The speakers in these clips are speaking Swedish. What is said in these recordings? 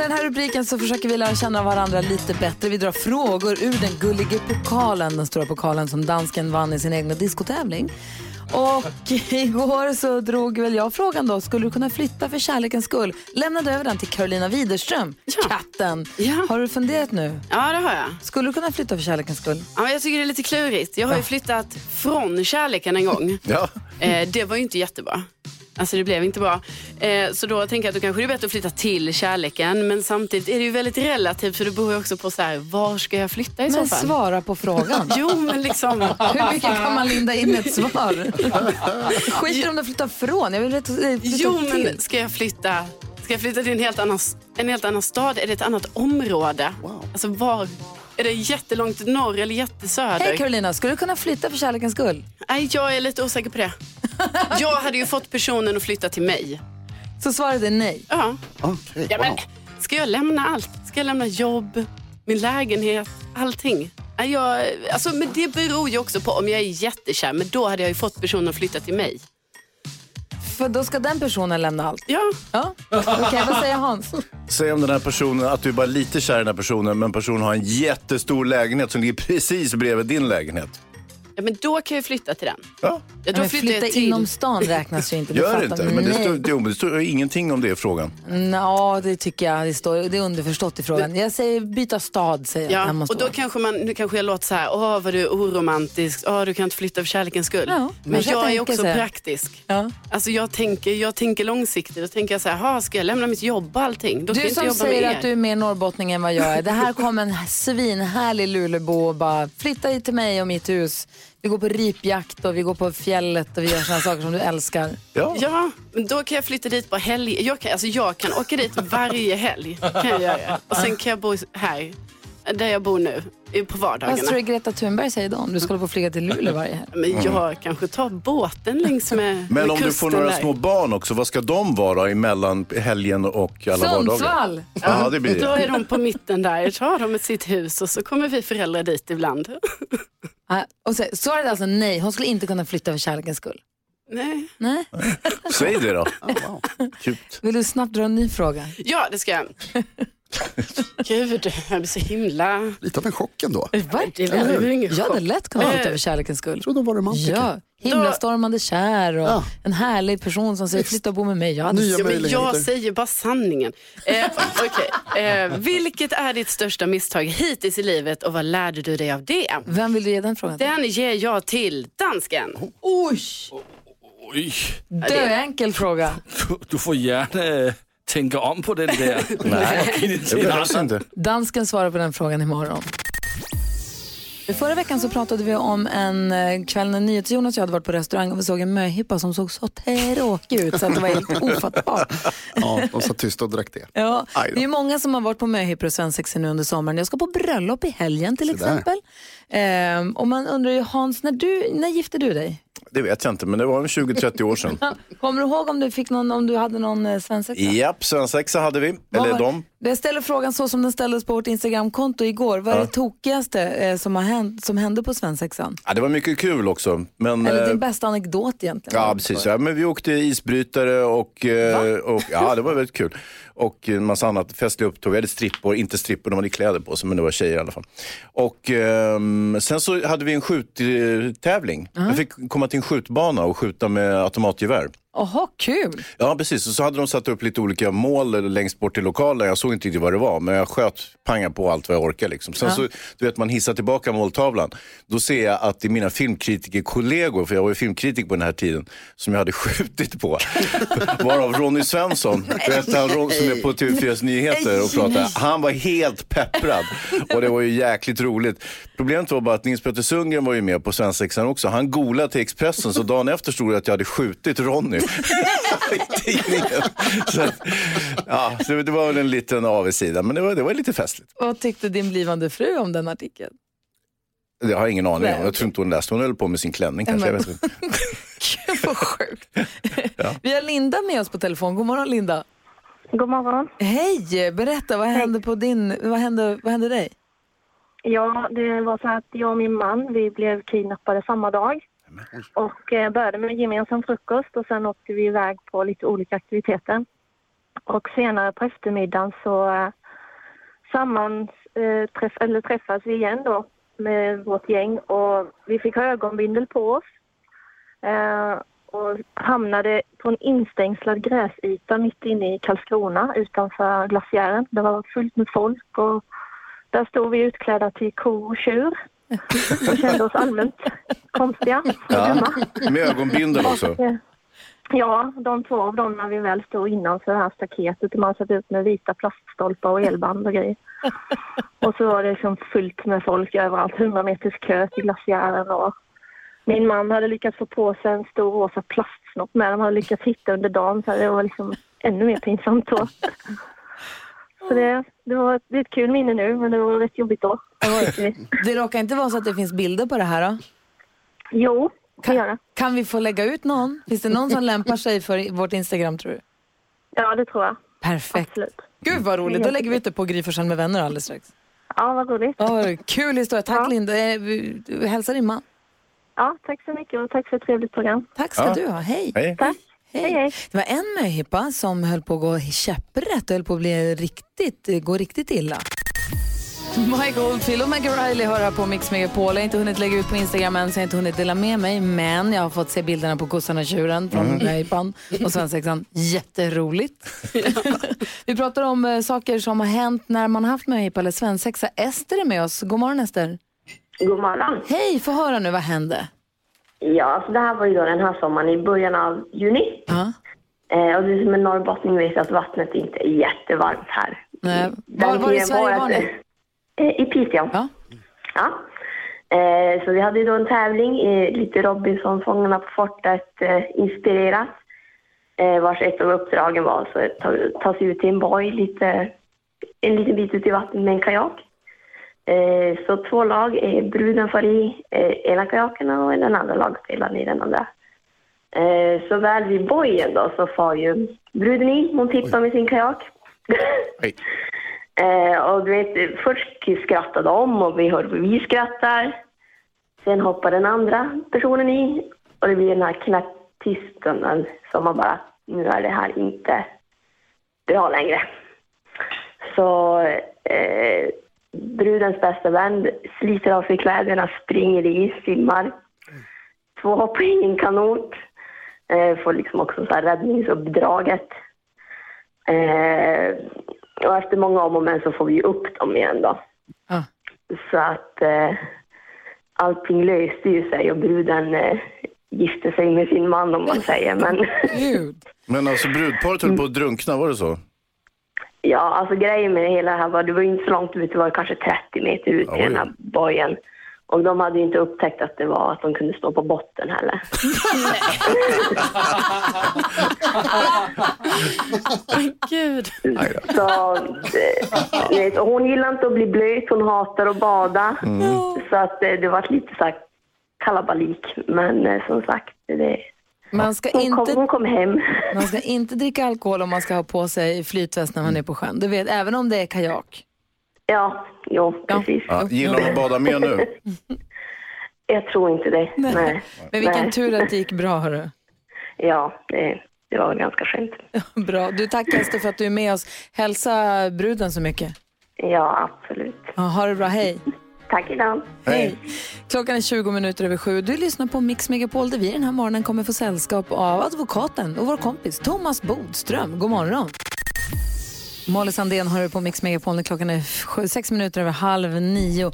Under den här rubriken så försöker vi lära känna varandra lite bättre. Vi drar frågor ur den gulliga pokalen, den stora pokalen som dansken vann i sin egna diskotävling. Och igår så drog väl jag frågan då, skulle du kunna flytta för kärlekens skull? Lämnade över den till Carolina Widerström, katten. Ja. Har du funderat nu? Ja, det har jag. Skulle du kunna flytta för kärlekens skull? Ja, men jag tycker det är lite klurigt. Jag har ju flyttat från kärleken en gång. Ja. Eh, det var ju inte jättebra. Alltså det blev inte bra. Eh, så då tänker jag att då kanske det är bättre att flytta till kärleken. Men samtidigt är det ju väldigt relativt för det beror ju också på så här, var ska jag flytta i Men så fall? svara på frågan. Jo, men liksom. Hur mycket kan man linda in ett svar? Skit i om du flyttar från. Jag vill eh, flytta Jo, till. men ska jag flytta? Ska jag flytta till en helt annan, en helt annan stad? Är det ett annat område? Alltså var? Är det jättelångt norr eller jättesöder? Hej Carolina, skulle du kunna flytta för kärlekens skull? Nej, jag är lite osäker på det. Jag hade ju fått personen att flytta till mig. Så svaret är nej. Ja. Okej, ja men, wow. ska jag lämna allt? Ska jag lämna jobb, min lägenhet, allting? Jag, alltså, men det beror ju också på om jag är jättekär. Men då hade jag ju fått personen att flytta till mig. För då ska den personen lämna allt. Ja, Ja, okej, vad säger Hans? Säg om den här personen, att du är bara lite kär i den här personen, men personen har en jättestor lägenhet som ligger precis bredvid din lägenhet. Ja men då kan jag flytta till den. Ja, Ja, då Men flyttar flytta till... inom stan räknas ju inte. du gör fattar. inte. Men det Nej. står, men det står ingenting om det i frågan. Ja, det tycker jag. Det, står, det är underförstått i frågan. Jag säger byta stad, säger jag. Ja, hos och då kanske man, nu kanske jag låter så här, åh vad du är oromantisk, åh du kan inte flytta för kärlekens skull. Ja, men kanske jag är tänker också så här. praktisk. Ja. Alltså jag tänker, jag tänker långsiktigt. Då tänker jag så här, "Ha, ska jag lämna mitt jobb och allting? Då kan jag Du inte som jobba säger er. att du är mer norrbottning än vad jag är. Det här kom en svinhärlig Luleåbo och bara flytta hit till mig och mitt hus. Vi går på ripjakt och vi går på fjället och vi gör sådana saker som du älskar. Ja. Ja, men då kan jag flytta dit på helg. Jag kan, alltså jag kan åka dit varje helg. Kan jag göra. Och sen kan jag bo här, där jag bor nu, på Vad tror du vardagarna. Greta Thunberg säger då om du skulle få flyga till Luleå varje helg? Men jag kanske tar båten längs med, Mm. Men med om du får några där. små barn också, vad ska de vara emellan helgen och alla vardagar? Sundsvall! Ja, det blir Då är de på mitten där, jag tar dem ett sitt hus och så kommer vi föräldrar dit ibland. Ah, och så, svaret är alltså nej, hon skulle inte kunna flytta för kärlekens skull. Nej. Nej. Säg det då. Cute. Vill du snabbt dra en ny fråga? Ja, det ska jag. Gud, jag blir så himla... Lite av en chock ändå. Det är väl ingen Jag hade lätt kunnat flytta för kärlekens skull. Jag trodde de var romantiker. Ja, himlastormande kär och Ja. en härlig person som säger flytta och bo med mig. Jag hade Ja, men jag säger bara sanningen. Eh, okej. eh, vilket är ditt största misstag hittills i livet och vad lärde du dig av det? Vem vill du ge den frågan till? Den ger jag till dansken. Oj! Oj, Döenkel fråga. du, får gärna eh, tänka om på den där. Nej, det behövs inte. Dansken svarar på den frågan imorgon. Förra veckan så pratade vi om en eh, kväll när NyhetsJonas och jag hade varit på restaurang och vi såg en möhippa som såg så tråkig ut så att det var helt ofattbart. Ja, de satt tysta och drack det. Ja, det är många som har varit på möhippor och svensexor nu under sommaren. Jag ska på bröllop i helgen till exempel. Ehm, och man undrar ju Hans, när, du, när gifte du dig? Det vet jag inte, men det var 20-30 år sedan. Kommer du ihåg om du, fick någon, om du hade någon eh, svensexa? Japp, svensexa hade vi. Vad Eller var- de. Jag ställer frågan så som den ställdes på vårt Instagramkonto igår. Vad är Ja. det tokigaste eh, som, har hänt, som hände på svensexan? Ja, det var mycket kul också. Men, Eller eh, din bästa anekdot egentligen? Ja, precis. Ja, men vi åkte isbrytare och, eh, och ja, det var väldigt kul. Och en massa annat festliga upptåg. Vi hade strippor, inte strippor, de hade kläder på sig, men det var tjejer i alla fall. Och ehm, sen så hade vi en skjuttävling. Jag fick komma till en skjutbana och skjuta med automatgevär. Jaha, kul. Ja, precis. Och så hade de satt upp lite olika mål längst bort i lokalen. Jag såg inte riktigt vad det var, men jag sköt panga på allt vad jag orkade. Liksom. Sen så, du vet, man hissar tillbaka måltavlan. Då ser jag att det är mina filmkritikerkollegor, för jag var ju filmkritiker på den här tiden, som jag hade skjutit på. Varav Ronny Svensson, vet han som är på TV4s nyheter och pratar, han var helt pepprad. Och det var ju jäkligt roligt. Problemet var bara att Nils Petter Sundgren var ju med på svensexan också. Han golade till Expressen, så dagen efter stod det att jag hade skjutit Ronny i tidningen. Så, ja, så det var väl en liten avigsida, men det var, det var lite festligt. Vad tyckte din blivande fru om den artikeln? Det har jag ingen aning Nej, om. Jag tror inte hon läste. Hon höll på med sin klänning kanske. Jag vet inte. Gud vad sjukt. Vi har Linda med oss på telefon. God morgon Linda. God morgon. Hej, berätta vad hände på din, vad hände, vad hände dig? Ja, det var så att jag och min man, vi blev kidnappade samma dag. Och eh, började med gemensam frukost och sen åkte vi iväg på lite olika aktiviteter. Och senare på eftermiddagen så eh, sammans, eh, träff, eller träffas vi igen då med vårt gäng och vi fick ha ögonbindel på oss. Eh, och hamnade på en instängslad gräsyta mitt inne i Karlskrona utanför glaciären. Det var fullt med folk och där stod vi utklädda till ko och tjur och kände oss allmänt konstiga Ja. Med ögonbindel också. Eh, Ja, de två av dem när vi väl stod innanför det här staketet och man satt ut med vita plaststolpar och elband och grejer. Och så var det liksom fullt med folk överallt, 100 meters kö till glaciären och min man hade lyckats få på sig en stor rosa plastsnopp med. De hade lyckats hitta under dagen så det var liksom ännu mer pinsamt då. Så det, det var det är ett kul minne nu men det var rätt jobbigt då. Det råkar inte vara så att det finns bilder på det här då? Jo, det gör det. Kan vi få lägga ut någon? Finns det någon som lämpar sig för vårt Instagram tror du? Ja, det tror jag. Perfekt. Absolut. Gud vad roligt, då lägger vi ut det på Gry med vänner alldeles strax. Ja, vad roligt. Ja, kul historia, tack Ja. Linda. Eh, Hälsa din man. Ja, tack så mycket och tack för ett trevligt program. Tack ska Ja. du ha, hej. Hej. Tack. Hej, hej. Det var en möhippa som höll på att gå käpprätt och höll på att bli riktigt, gå riktigt illa. Mike Oldfield och Maggie Riley hör här på Mix Megapol. Jag har inte hunnit lägga ut på Instagram än, så jag har inte hunnit dela med mig. Men jag har fått se bilderna på kossan och tjuren från möhippan och svensexan. Jätteroligt. Vi pratar om eh, saker som har hänt när man har haft möhippa eller svensexa. Ester är med oss. God morgon Ester. God morgon. Hej, få höra nu, vad hände? Ja, alltså det här var ju då den här sommaren i början av juni. Ja. Eh, och du som är norrbottning vet att vattnet inte är jättevarmt här. Nej, var, var i Sverige var ni? Eh, I Piteå. Ja. Ja. Eh, så vi hade ju då en tävling, eh, lite Robinson, Fångarna på fortet, eh, inspirerat. Eh, vars ett av uppdragen var så att ta, ta sig ut till en boj, lite, en liten bit ut i vattnet med en kajak. Eh, så två lag, bruden får i eh, ena kajaken och den andra lagspelaren i den andra. Eh, så väl vid bojen då så far ju bruden i, hon tippar med sin kajak. Och du vet, först skrattar de och vi hör hur vi skrattar. Sen hoppar den andra personen i och det blir den här knäpptysten som man bara, nu är det här inte bra längre. Så eh, brudens bästa vän sliter av sig kläderna, springer i, simmar. Två hoppar in i en kanot. Eh, får liksom också så här räddningsuppdraget. Eh, och efter många om och men så får vi upp dem igen då. Ja. Så att eh, allting löste ju sig och bruden eh, gifte sig med sin man om man säger. Men. Men alltså brudparet höll på att drunkna, var det så? Ja, alltså grejen med det hela här var, det var ju inte så långt ut, det var kanske 30 meter ut till den här bojen. Och de hade ju inte upptäckt att det var att de kunde stå på botten heller. Gud. Så, eh, vet, och hon gillar inte att bli blöt, hon hatar att bada. Så att eh, det var lite så här kalabalik. Men eh, som sagt, det, Man ska, hon, kom, inte, hon kom hem. man ska inte dricka alkohol om man ska ha på sig flytväst när man är på sjön. Du vet, även om det är kajak. Ja, jo, precis. Ja, gillar hon att bada mer nu? Jag tror inte det. Nej. Men vilken Nej. tur att det gick bra, hörru. Ja, det, det var ganska skönt. Bra. Du, tack Ester för att du är med oss. Hälsa bruden så mycket. Ja, absolut. Ja, ha det bra, hej. Tack idag. Hej. Klockan är 20 minuter över sju. Du lyssnar på Mix Megapol där vi den här morgonen kommer få sällskap av advokaten och vår kompis Thomas Bodström. God morgon. Molly Sandén har du på Mix Megapol när klockan är sju- sex minuter över halv nio.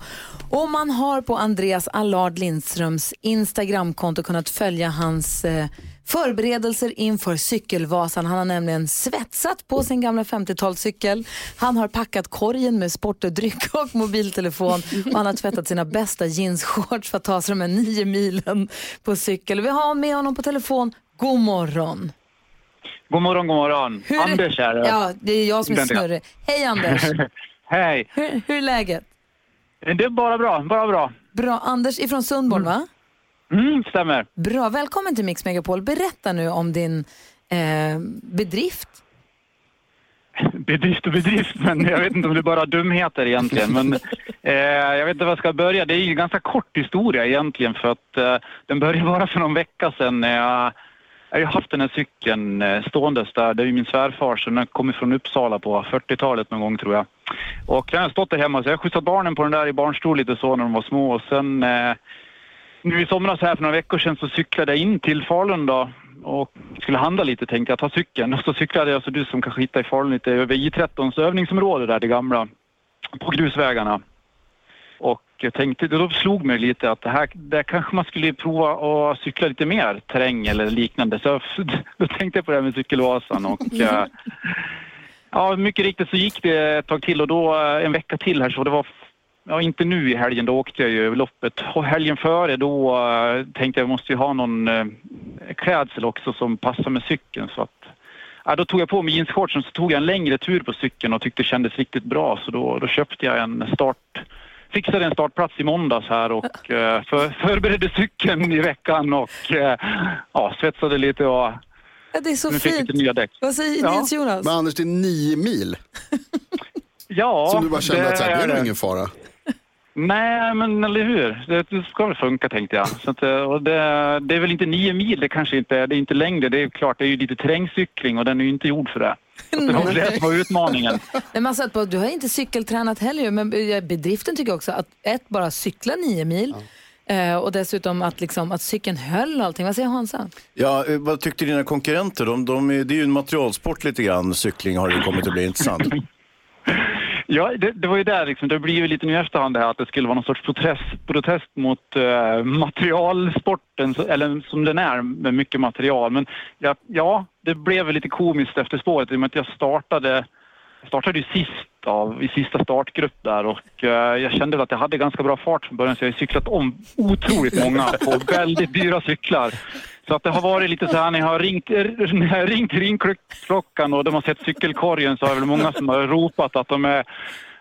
Och man har på Andreas Allard Lindströms Instagramkonto kunnat följa hans eh, förberedelser inför cykelvasan. Han har nämligen svetsat på sin gamla 50-talscykel. Han har packat korgen med sportdryck och mobiltelefon och han har tvättat sina bästa jeansshorts för att ta sig de här nio milen på cykel. Vi har med honom på telefon. God morgon. God morgon, god morgon. Hur Anders här. Ja, det är jag som är snurrig. Hej Anders. Hej. Hur, hur är läget? Det är bara bra, bara bra. Bra. Anders ifrån Sundborn va? Mm, stämmer. Bra. Välkommen till Mix Megapol. Berätta nu om din eh, bedrift. Bedrift och bedrift, men jag vet inte om det är bara dumheter egentligen. Men eh, jag vet inte var jag ska börja. Det är en ganska kort historia egentligen för att eh, den började bara för någon vecka sedan. när Jag, jag har ju haft den här cykeln eh, ståendes där. Det är ju min svärfar så den kommer från Uppsala på 40-talet någon gång tror jag. Och den har stått där hemma så jag har skjutsat barnen på den där i barnstol lite så när de var små och sen eh, nu i somras här för några veckor sedan så cyklade jag in till Falun då och skulle handla lite tänkte jag ta cykeln och så cyklade jag så du som kanske hittar i Falun lite över I13s övningsområde där det gamla på grusvägarna. Och jag tänkte, då slog mig lite att det här, där kanske man skulle prova att cykla lite mer terräng eller liknande. Så då tänkte jag på det här med cykelvasan och eh, ja, mycket riktigt så gick det ett tag till och då eh, en vecka till här så det var Ja, inte nu i helgen, då åkte jag ju loppet. Och helgen före då eh, tänkte jag jag måste ju ha någon eh, klädsel också som passar med cykeln. Så att, ja, då tog jag på mig jeansshortsen så tog jag en längre tur på cykeln och tyckte det kändes riktigt bra. Så då, då köpte jag en start, fixade en startplats i måndags här och för, förberedde cykeln i veckan och ja, svetsade lite och Ja, det är så nu fick fint. lite nya däck. Vad säger Ja. Nils Jonas? Men Anders, det är nio mil Ja, som du bara kände att så här, det är nog ingen fara. Nej, men eller hur? Det, det ska väl funka tänkte jag. Så att, eh, och det, det är väl inte nio mil, det kanske inte är. Det är inte längre. Det är klart, det är ju lite terrängcykling och den är ju inte gjord för det. Så det var det som var utmaningen. Men man satt på, du har inte cykeltränat heller men bedriften tycker jag också att ett, bara cykla nio mil eh, och dessutom att, liksom, att cykeln höll och allting. Vad säger Hansa? Ja, eh, vad tyckte dina konkurrenter? De, de, är- det är ju en materialsport lite grann, cykling har det kommit att bli, inte sant? Ja, det, det var ju där liksom, det blir ju lite nu i efterhand det här att det skulle vara någon sorts protest, protest mot eh, materialsporten, så- eller som den är med mycket material. Men ja, ja, det blev väl lite komiskt efter spåret i och med att jag startade, startade ju sist av, i sista startgrupp där och eh, jag kände att jag hade ganska bra fart från början så jag har cyklat om otroligt många på väldigt dyra cyklar. Så att det har varit lite så här när jag har ringt, när jag har ringt ringklockan och de har sett cykelkorgen så är det väl många som har ropat att de är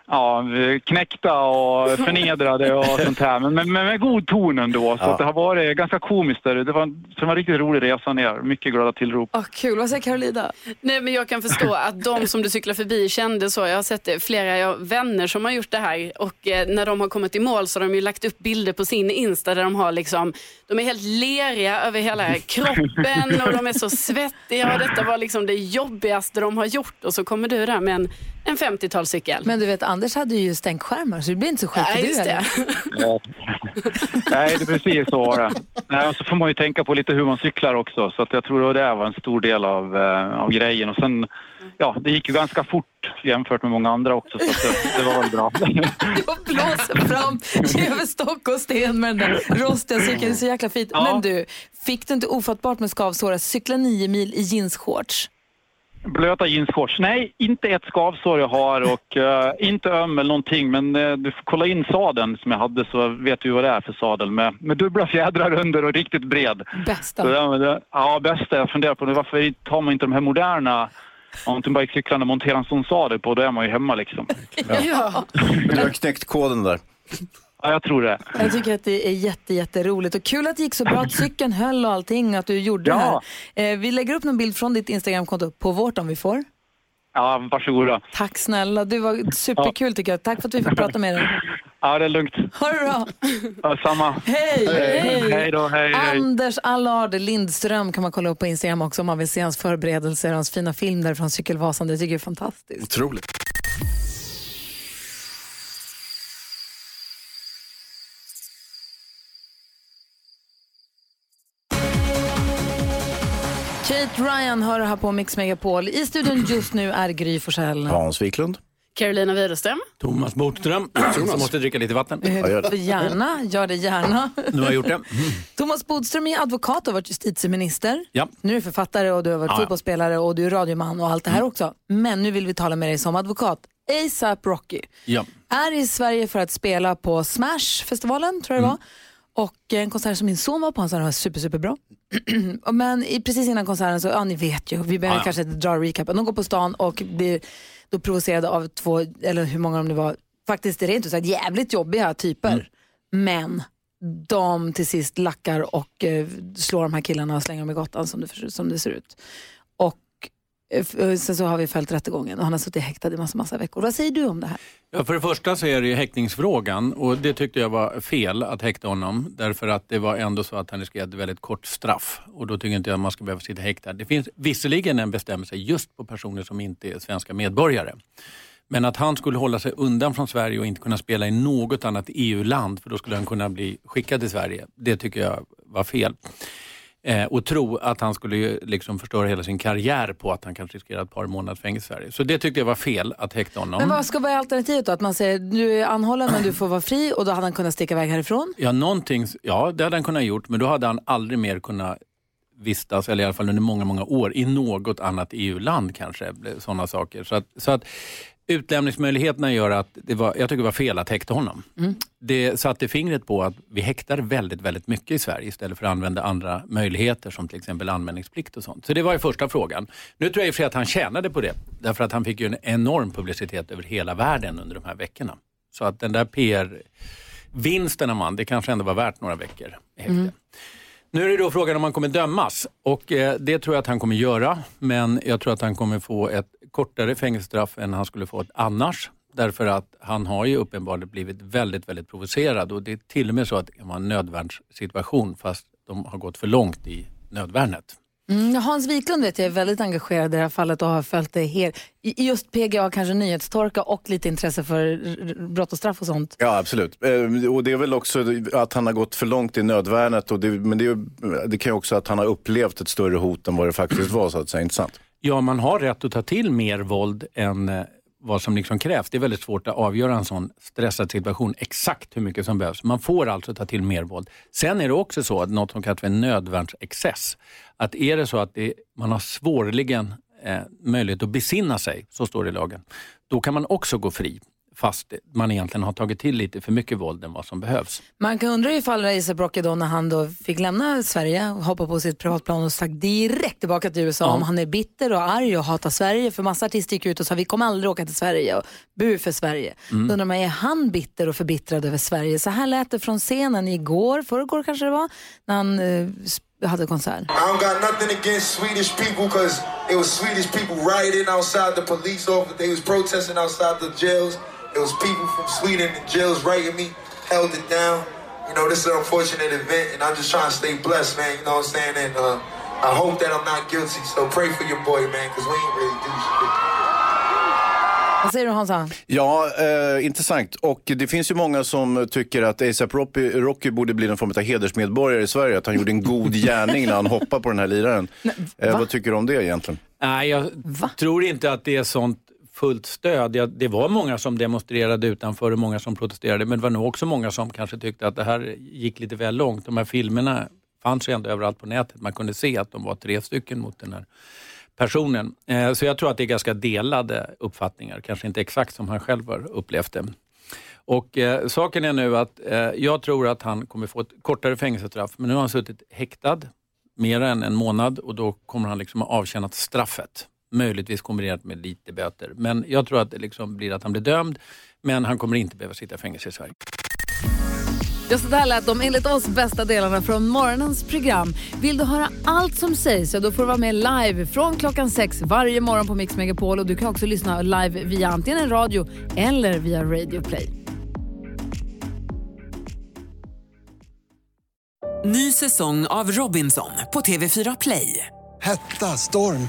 ja, knäckta och förnedrade och sånt här. Men med, med, med god ton ändå. Så Ja. att det har varit ganska komiskt där. Det var, en- det var en riktigt rolig resa ner. Mycket glada tillrop. Oh, kul, vad säger Carolina? Nej, men jag kan förstå att de som du cyklar förbi kände så. Jag har sett det, flera jag, vänner som har gjort det här och eh, när de har kommit i mål så har de ju lagt upp bilder på sin Insta där de har liksom, de är helt leriga över hela kroppen och de är så svettiga och detta var liksom det jobbigaste de har gjort och så kommer du där med en, en 50-talscykel. Men du vet, Anders hade ju stänkskärmar så det blir inte så sjukt du just det. Nej, det är precis så var det. Nej, och så får man ju tänka på lite hur man cyklar också. Så att jag tror att det var en stor del av, eh, av grejen. Och sen, ja, det gick ju ganska fort jämfört med många andra också. Så det, det var väl bra. Och blåser fram över stock och sten med den där rostiga cykeln. Det är så jäkla fint. Ja. Men du, fick du inte ofattbart med skavsår att cykla nio mil i jeansshorts? Blöta jeansshorts. Nej, inte ett skavsår jag har och eh, inte öm eller någonting. Men eh, du får kolla in sadeln som jag hade så vet du vad det är för sadel med, med dubbla fjädrar under och riktigt bred. Bästa. Så det, ja, bästa. Jag funderar på det. Varför tar man inte de här moderna mountainbikecyklande och monterar en sån sadel på? Då är man ju hemma liksom. Ja. Du har knäckt koden där. Ja, jag tror det. Jag tycker att det är jätte, jätteroligt och kul att det gick så bra, att cykeln höll och allting, att du gjorde Ja. det här. Eh, vi lägger upp någon bild från ditt Instagramkonto på vårt om vi får. Ja, varsågoda. Tack snälla, du var superkul tycker jag. Tack för att vi fick prata med dig. Ja, det är lugnt. Ha det bra. Ja, samma. Hej! Hej! Hej då, hej, hej. Anders Allard Lindström kan man kolla upp på Instagram också om man vill se hans förberedelser och hans fina film där från Cykelvasan. Det tycker jag är fantastiskt. Otroligt. Ryan hör här på Mix Megapol. I studion just nu är Gry Forssell. Hans Wiklund. Carolina Widerström. Thomas Bodström, som måste dricka lite vatten. Gärna, gör det gärna. Nu har jag gjort det. Thomas Bodström är advokat och har varit justitieminister. Ja. Nu är du författare och du har varit Ja, fotbollsspelare och du är radioman och allt det här också. Men nu vill vi tala med dig som advokat. ASAP Rocky Ja. är i Sverige för att spela på Smash-festivalen, tror jag det var. Och en konsert som min son var på, han sa den var super, superbra. Men i, precis innan konserten så, ja ni vet ju, vi behöver Ja, ja. kanske inte dra recapen. De går på stan och blir då provocerade av två, eller hur många de nu var, faktiskt rent ut sagt jävligt jobbiga typer. Men de till sist lackar och eh, slår de här killarna och slänger dem i gatan som det, som det ser ut. Och Eh, eh, sen så har vi följt rättegången och han har suttit häktad i massa, massa veckor. Vad säger du om det här? Ja, för det första så är det ju häktningsfrågan och det tyckte jag var fel att häkta honom därför att det var ändå så att han riskerade ett väldigt kort straff och då tycker inte jag att man ska behöva sitta häktad. Det finns visserligen en bestämmelse just på personer som inte är svenska medborgare. Men att han skulle hålla sig undan från Sverige och inte kunna spela i något annat EU-land för då skulle han kunna bli skickad till Sverige. Det tycker jag var fel. Eh, och tro att han skulle liksom förstöra hela sin karriär på att han kanske riskerar ett par månaders fängelse i Sverige. Så det tyckte jag var fel att häkta honom. Men vad ska vara alternativet då? Att man säger du är anhållen men du får vara fri och då hade han kunnat sticka iväg härifrån? Ja, någonting, ja, det hade han kunnat gjort, men då hade han aldrig mer kunnat vistas, eller i alla fall under många, många år, i något annat EU-land kanske. Sådana saker. Så att, så att utlämningsmöjligheterna gör att det var, jag tycker det var fel att häkta honom. Det satte fingret på att vi häktar väldigt, väldigt mycket i Sverige istället för att använda andra möjligheter som till exempel anmälningsplikt och sånt. Så det var ju första frågan. Nu tror jag i och för sig att han tjänade på det, därför att han fick ju en enorm publicitet över hela världen under de här veckorna. Så att den där PR-vinsten man, det kanske ändå var värt några veckor i häkte. Nu är det då frågan om han kommer dömas och eh, det tror jag att han kommer göra. Men jag tror att han kommer få ett kortare fängelsestraff än han skulle få ett annars. Därför att han har ju uppenbarligen blivit väldigt, väldigt provocerad och det är till och med så att det var en nödvärnssituation fast de har gått för långt i nödvärnet. Mm, Hans Wiklund vet jag är väldigt engagerad i det här fallet och har följt det helt. I just PGA kanske nyhetstorka och lite intresse för brott och straff och sånt. Ja, absolut. Eh, Och det är väl också att han har gått för långt i nödvärnet. Och det, men det, det kan ju också att han har upplevt ett större hot än vad det faktiskt var, så att säga. Inte sant? Ja, man har rätt att ta till mer våld än eh, vad som liksom krävs. Det är väldigt svårt att avgöra en sån stressad situation exakt hur mycket som behövs. Man får alltså ta till mer våld. Sen är det också så att något som kallas för nödvärnsexcess. Att är det så att det, man har svårligen eh, möjlighet att besinna sig, så står det i lagen, då kan man också gå fri fast man egentligen har tagit till lite för mycket våld än vad som behövs. Man kan undra ifall Raisa Brocke då när han då fick lämna Sverige och hoppa på sitt privatplan och stack direkt tillbaka till USA Ja. om han är bitter och arg och hatar Sverige. För massa artister gick ut och sa vi kommer aldrig åka till Sverige och bu för Sverige. Mm. Då undrar man, är han bitter och förbittrad över Sverige? Så här lät det från scenen igår, förrgår kanske det var, när han eh, hade konsert. I don't got nothing against Swedish people because it was Swedish people rioting outside the police office. They was protesting outside the jails. It was people from Sweden in jails writing me, held it down. You know, this is an unfortunate event, and I'm just trying to stay blessed, man. You know what I'm saying? And uh, I hope that I'm not guilty. So pray for your boy, man, because we ain't really do shit. Vad säger du Hansa? Ja, eh, intressant. Och det finns ju många som tycker att ASAP Rocky, Rocky borde bli någon form av hedersmedborgare i Sverige. Att han gjorde en god gärning när han hoppade på den här liraren. Eh, vad tycker du om det egentligen? Nej, jag tror inte att det är sånt fullt stöd. Ja, det var många som demonstrerade utanför och många som protesterade men det var nog också många som kanske tyckte att det här gick lite väl långt. De här filmerna fanns ju ändå överallt på nätet. Man kunde se att de var tre stycken mot den här personen. Eh, Så jag tror att det är ganska delade uppfattningar, kanske inte exakt som han själv har upplevt det. Och eh, Saken är nu att eh, jag tror att han kommer få ett kortare fängelsestraff, men nu har han suttit häktad mer än en månad och då kommer han liksom ha avtjänat straffet. Möjligtvis kombinerat med lite böter. Men jag tror att det liksom blir att han blir dömd, men han kommer inte behöva sitta i fängelse i Sverige. Ja, så där lät de enligt oss bästa delarna från morgonens program. Vill du höra allt som sägs så då får du vara med live från klockan sex varje morgon på Mix Megapol och du kan också lyssna live via antingen en radio eller via Radio Play. Ny säsong av Robinson på TV4 Play. Hetta, storm,